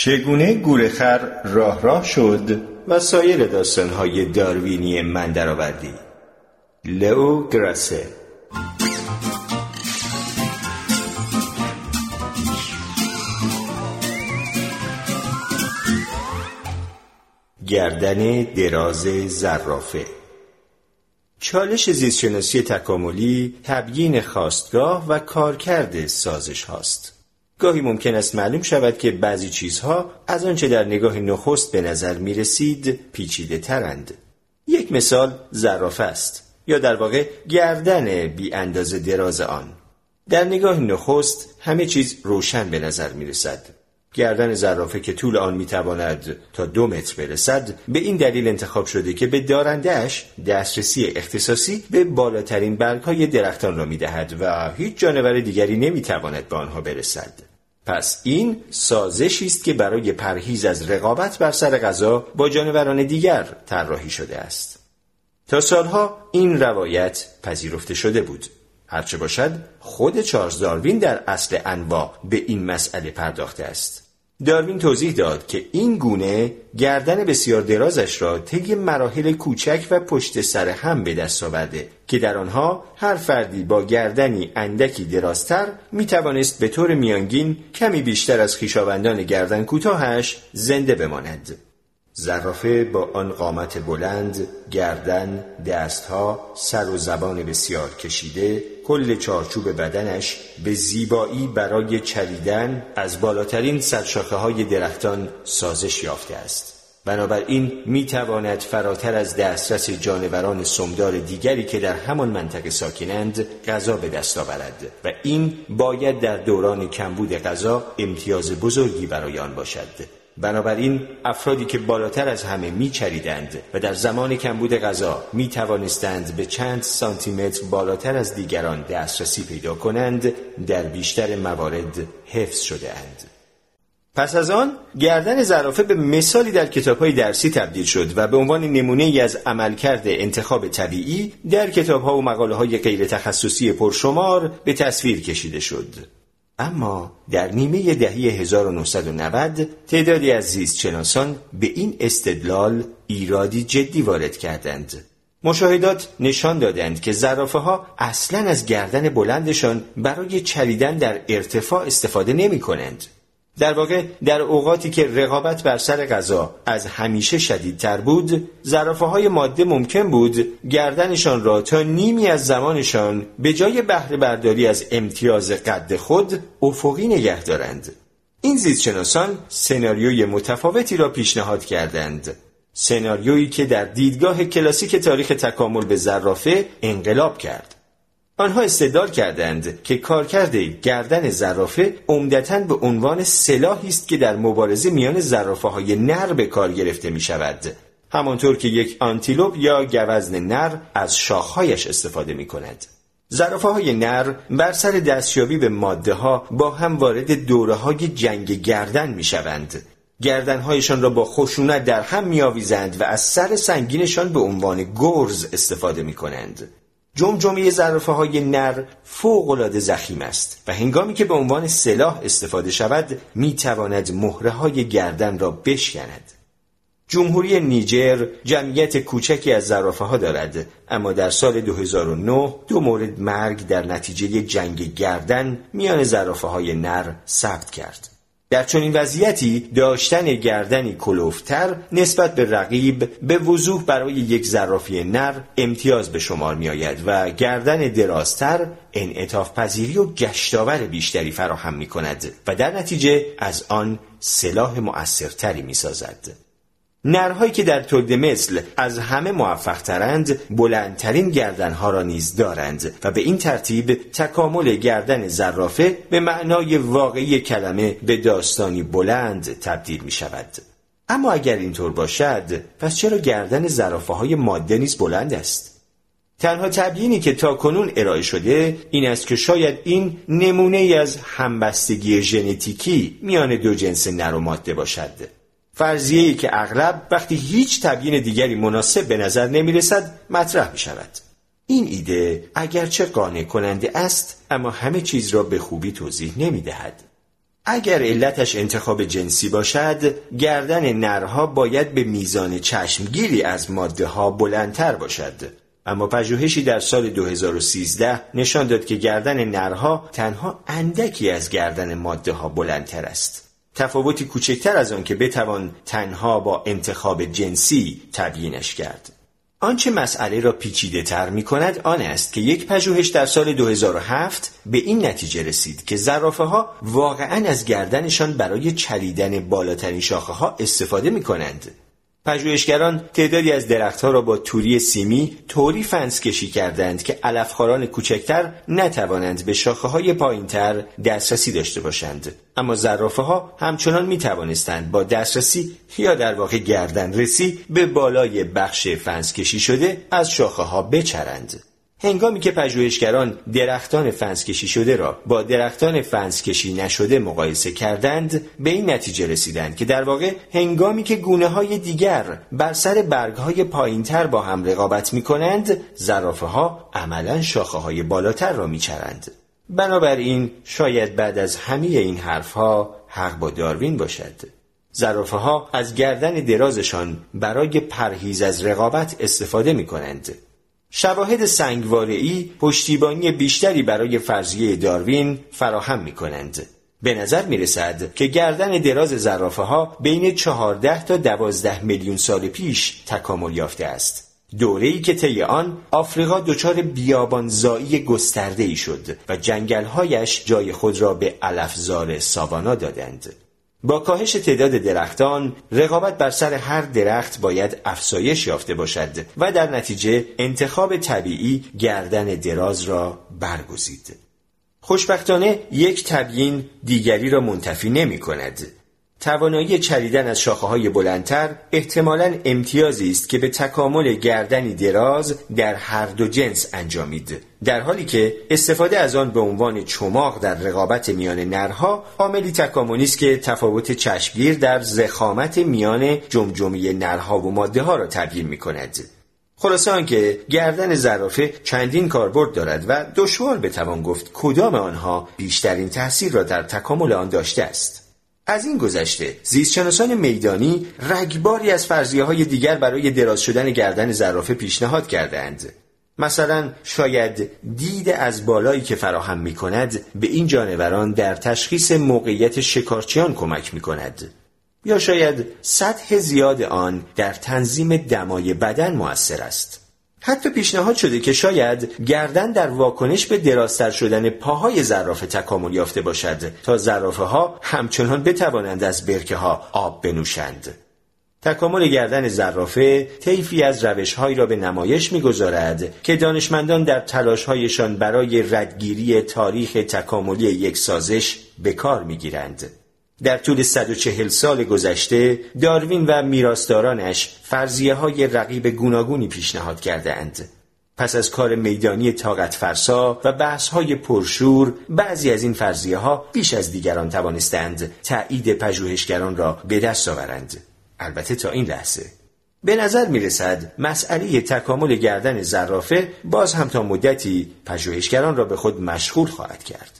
چگونه گورخر راه راه شد؟ و سایر داستانهای داروینی من درآوردی. لئو گراسه. گردن دراز زرافه. چالش زیستشناسی تکاملی تبیین خواستگاه و کارکرد سازش هاست. گاهی ممکن است معلوم شود که بعضی چیزها از آنچه در نگاه نخست به نظر می رسید پیچیده ترند. یک مثال زرافه است یا در واقع گردن بی اندازه دراز آن. در نگاه نخست همه چیز روشن به نظر می رسد. گردن زرافه که طول آن می‌تواند تا دو متر برسد به این دلیل انتخاب شده که به دارندهش دسترسی اختصاصی به بالاترین برگهای درختان را می‌دهد و هیچ جانور دیگری نمی‌تواند به آنها برسد پس این سازشی است که برای پرهیز از رقابت بر سر غذا با جانوران دیگر طراحی شده است. تا سالها این روایت پذیرفته شده بود. هرچه باشد خود چارلز داروین در اصل انواع به این مسئله پرداخته است. داروین توضیح داد که این گونه گردن بسیار درازش را طی مراحل کوچک و پشت سر هم به دست آورده که در آنها هر فردی با گردنی اندکی درازتر می توانست به طور میانگین کمی بیشتر از خویشاوندان گردن کوتاهش زنده بماند. زرافه با آن قامت بلند، گردن، دستها، سر و زبان بسیار کشیده، کل چارچوب بدنش به زیبایی برای چریدن از بالاترین سرشاخه های درختان سازش یافته است. بنابراین می تواند فراتر از دسترس جانوران سمدار دیگری که در همان منطقه ساکنند غذا به دست آورد و این باید در دوران کمبود غذا امتیاز بزرگی برای آن باشد بنابراین افرادی که بالاتر از همه میچریدند و در زمان کمبود غذا می توانستند به چند سانتیمتر بالاتر از دیگران دسترسی پیدا کنند در بیشتر موارد حفظ شده اند. پس از آن گردن زرافه به مثالی در کتابهای درسی تبدیل شد و به عنوان نمونه ای از عملکرد انتخاب طبیعی در کتابها و مقاله های غیر تخصصی پرشمار به تصویر کشیده شد. اما در نیمه دهه 1990 تعدادی از زیستشناسان به این استدلال ایرادی جدی وارد کردند. مشاهدات نشان دادند که زرافه ها اصلا از گردن بلندشان برای چریدن در ارتفاع استفاده نمی کنند. در واقع در اوقاتی که رقابت بر سر غذا از همیشه شدیدتر بود زرافه های ماده ممکن بود گردنشان را تا نیمی از زمانشان به جای بهره برداری از امتیاز قد خود افقی نگه دارند. این زیستشناسان سناریوی متفاوتی را پیشنهاد کردند. سناریویی که در دیدگاه کلاسیک تاریخ تکامل به زرافه انقلاب کرد. آنها استدلال کردند که کارکرد گردن زرافه عمدتا به عنوان سلاحی است که در مبارزه میان زرافه های نر به کار گرفته می شود همانطور که یک آنتیلوپ یا گوزن نر از شاخهایش استفاده می کند زرافه های نر بر سر دستیابی به ماده ها با هم وارد دوره های جنگ گردن می شوند گردنهایشان را با خشونت در هم می آویزند و از سر سنگینشان به عنوان گرز استفاده می کنند. جمجمه ظرفه های نر فوق العاده زخیم است و هنگامی که به عنوان سلاح استفاده شود می تواند مهره های گردن را بشکند. جمهوری نیجر جمعیت کوچکی از زرافه ها دارد اما در سال 2009 دو مورد مرگ در نتیجه جنگ گردن میان زرافه های نر ثبت کرد. در چنین وضعیتی داشتن گردنی کلوفتر نسبت به رقیب به وضوح برای یک زرافی نر امتیاز به شمار می آید و گردن درازتر انعطاف پذیری و گشتاور بیشتری فراهم می کند و در نتیجه از آن سلاح مؤثرتری می سازد. نرهایی که در تولد مثل از همه موفق ترند بلندترین گردنها را نیز دارند و به این ترتیب تکامل گردن زرافه به معنای واقعی کلمه به داستانی بلند تبدیل می شود. اما اگر اینطور باشد پس چرا گردن زرافه های ماده نیز بلند است؟ تنها تبیینی که تا کنون ارائه شده این است که شاید این نمونه از همبستگی ژنتیکی میان دو جنس نر و ماده باشد فرضیه ای که اغلب وقتی هیچ تبیین دیگری مناسب به نظر نمی رسد مطرح می شود. این ایده اگرچه قانع کننده است اما همه چیز را به خوبی توضیح نمی دهد. اگر علتش انتخاب جنسی باشد گردن نرها باید به میزان چشمگیری از ماده ها بلندتر باشد اما پژوهشی در سال 2013 نشان داد که گردن نرها تنها اندکی از گردن ماده ها بلندتر است تفاوتی کوچکتر از آن که بتوان تنها با انتخاب جنسی تبیینش کرد آنچه مسئله را پیچیده تر می کند آن است که یک پژوهش در سال 2007 به این نتیجه رسید که زرافه ها واقعا از گردنشان برای چریدن بالاترین شاخه ها استفاده می کنند. پژوهشگران تعدادی از درختها را با توری سیمی طوری فنس کشی کردند که علفخواران کوچکتر نتوانند به شاخه های پایینتر دسترسی داشته باشند. اما زرافه ها همچنان می توانستند با دسترسی یا در واقع گردن رسی به بالای بخش فنس کشی شده از شاخه ها بچرند. هنگامی که پژوهشگران درختان فنس کشی شده را با درختان فنس کشی نشده مقایسه کردند به این نتیجه رسیدند که در واقع هنگامی که گونه های دیگر بر سر برگ های پایینتر با هم رقابت می کنند زرافه ها عملا شاخه های بالاتر را می چرند. بنابراین شاید بعد از همه این حرفها حق با داروین باشد. زرافه ها از گردن درازشان برای پرهیز از رقابت استفاده می کنند. شواهد سنگوارعی پشتیبانی بیشتری برای فرضیه داروین فراهم می کنند. به نظر می رسد که گردن دراز زرافه ها بین 14 تا 12 میلیون سال پیش تکامل یافته است. دوره‌ای که طی آن آفریقا دچار بیابانزایی گسترده ای شد و جنگلهایش جای خود را به علفزار ساوانا دادند. با کاهش تعداد درختان رقابت بر سر هر درخت باید افزایش یافته باشد و در نتیجه انتخاب طبیعی گردن دراز را برگزید. خوشبختانه یک تبیین دیگری را منتفی نمی کند. توانایی چریدن از شاخه های بلندتر احتمالا امتیازی است که به تکامل گردنی دراز در هر دو جنس انجامید. در حالی که استفاده از آن به عنوان چماق در رقابت میان نرها عاملی تکاملی است که تفاوت چشمگیر در زخامت میان جمجمه نرها و ماده ها را تبیین می کند خلاصه آنکه گردن زرافه چندین کاربرد دارد و دشوار بتوان گفت کدام آنها بیشترین تاثیر را در تکامل آن داشته است. از این گذشته زیستشناسان میدانی رگباری از فرضیه های دیگر برای دراز شدن گردن زرافه پیشنهاد کردند. مثلا شاید دید از بالایی که فراهم می کند به این جانوران در تشخیص موقعیت شکارچیان کمک می کند یا شاید سطح زیاد آن در تنظیم دمای بدن موثر است. حتی پیشنهاد شده که شاید گردن در واکنش به درازتر شدن پاهای زرافه تکامل یافته باشد تا زرافه ها همچنان بتوانند از برکه ها آب بنوشند. تکامل گردن زرافه طیفی از روشهایی را به نمایش می‌گذارد که دانشمندان در تلاشهایشان برای ردگیری تاریخ تکاملی یک سازش به کار می‌گیرند. در طول 140 سال گذشته داروین و میراستارانش فرضیه های رقیب گوناگونی پیشنهاد کردند. پس از کار میدانی طاقت فرسا و بحث های پرشور بعضی از این فرضیه ها بیش از دیگران توانستند تایید پژوهشگران را به دست آورند. البته تا این لحظه. به نظر می رسد مسئله تکامل گردن زرافه باز هم تا مدتی پژوهشگران را به خود مشغول خواهد کرد.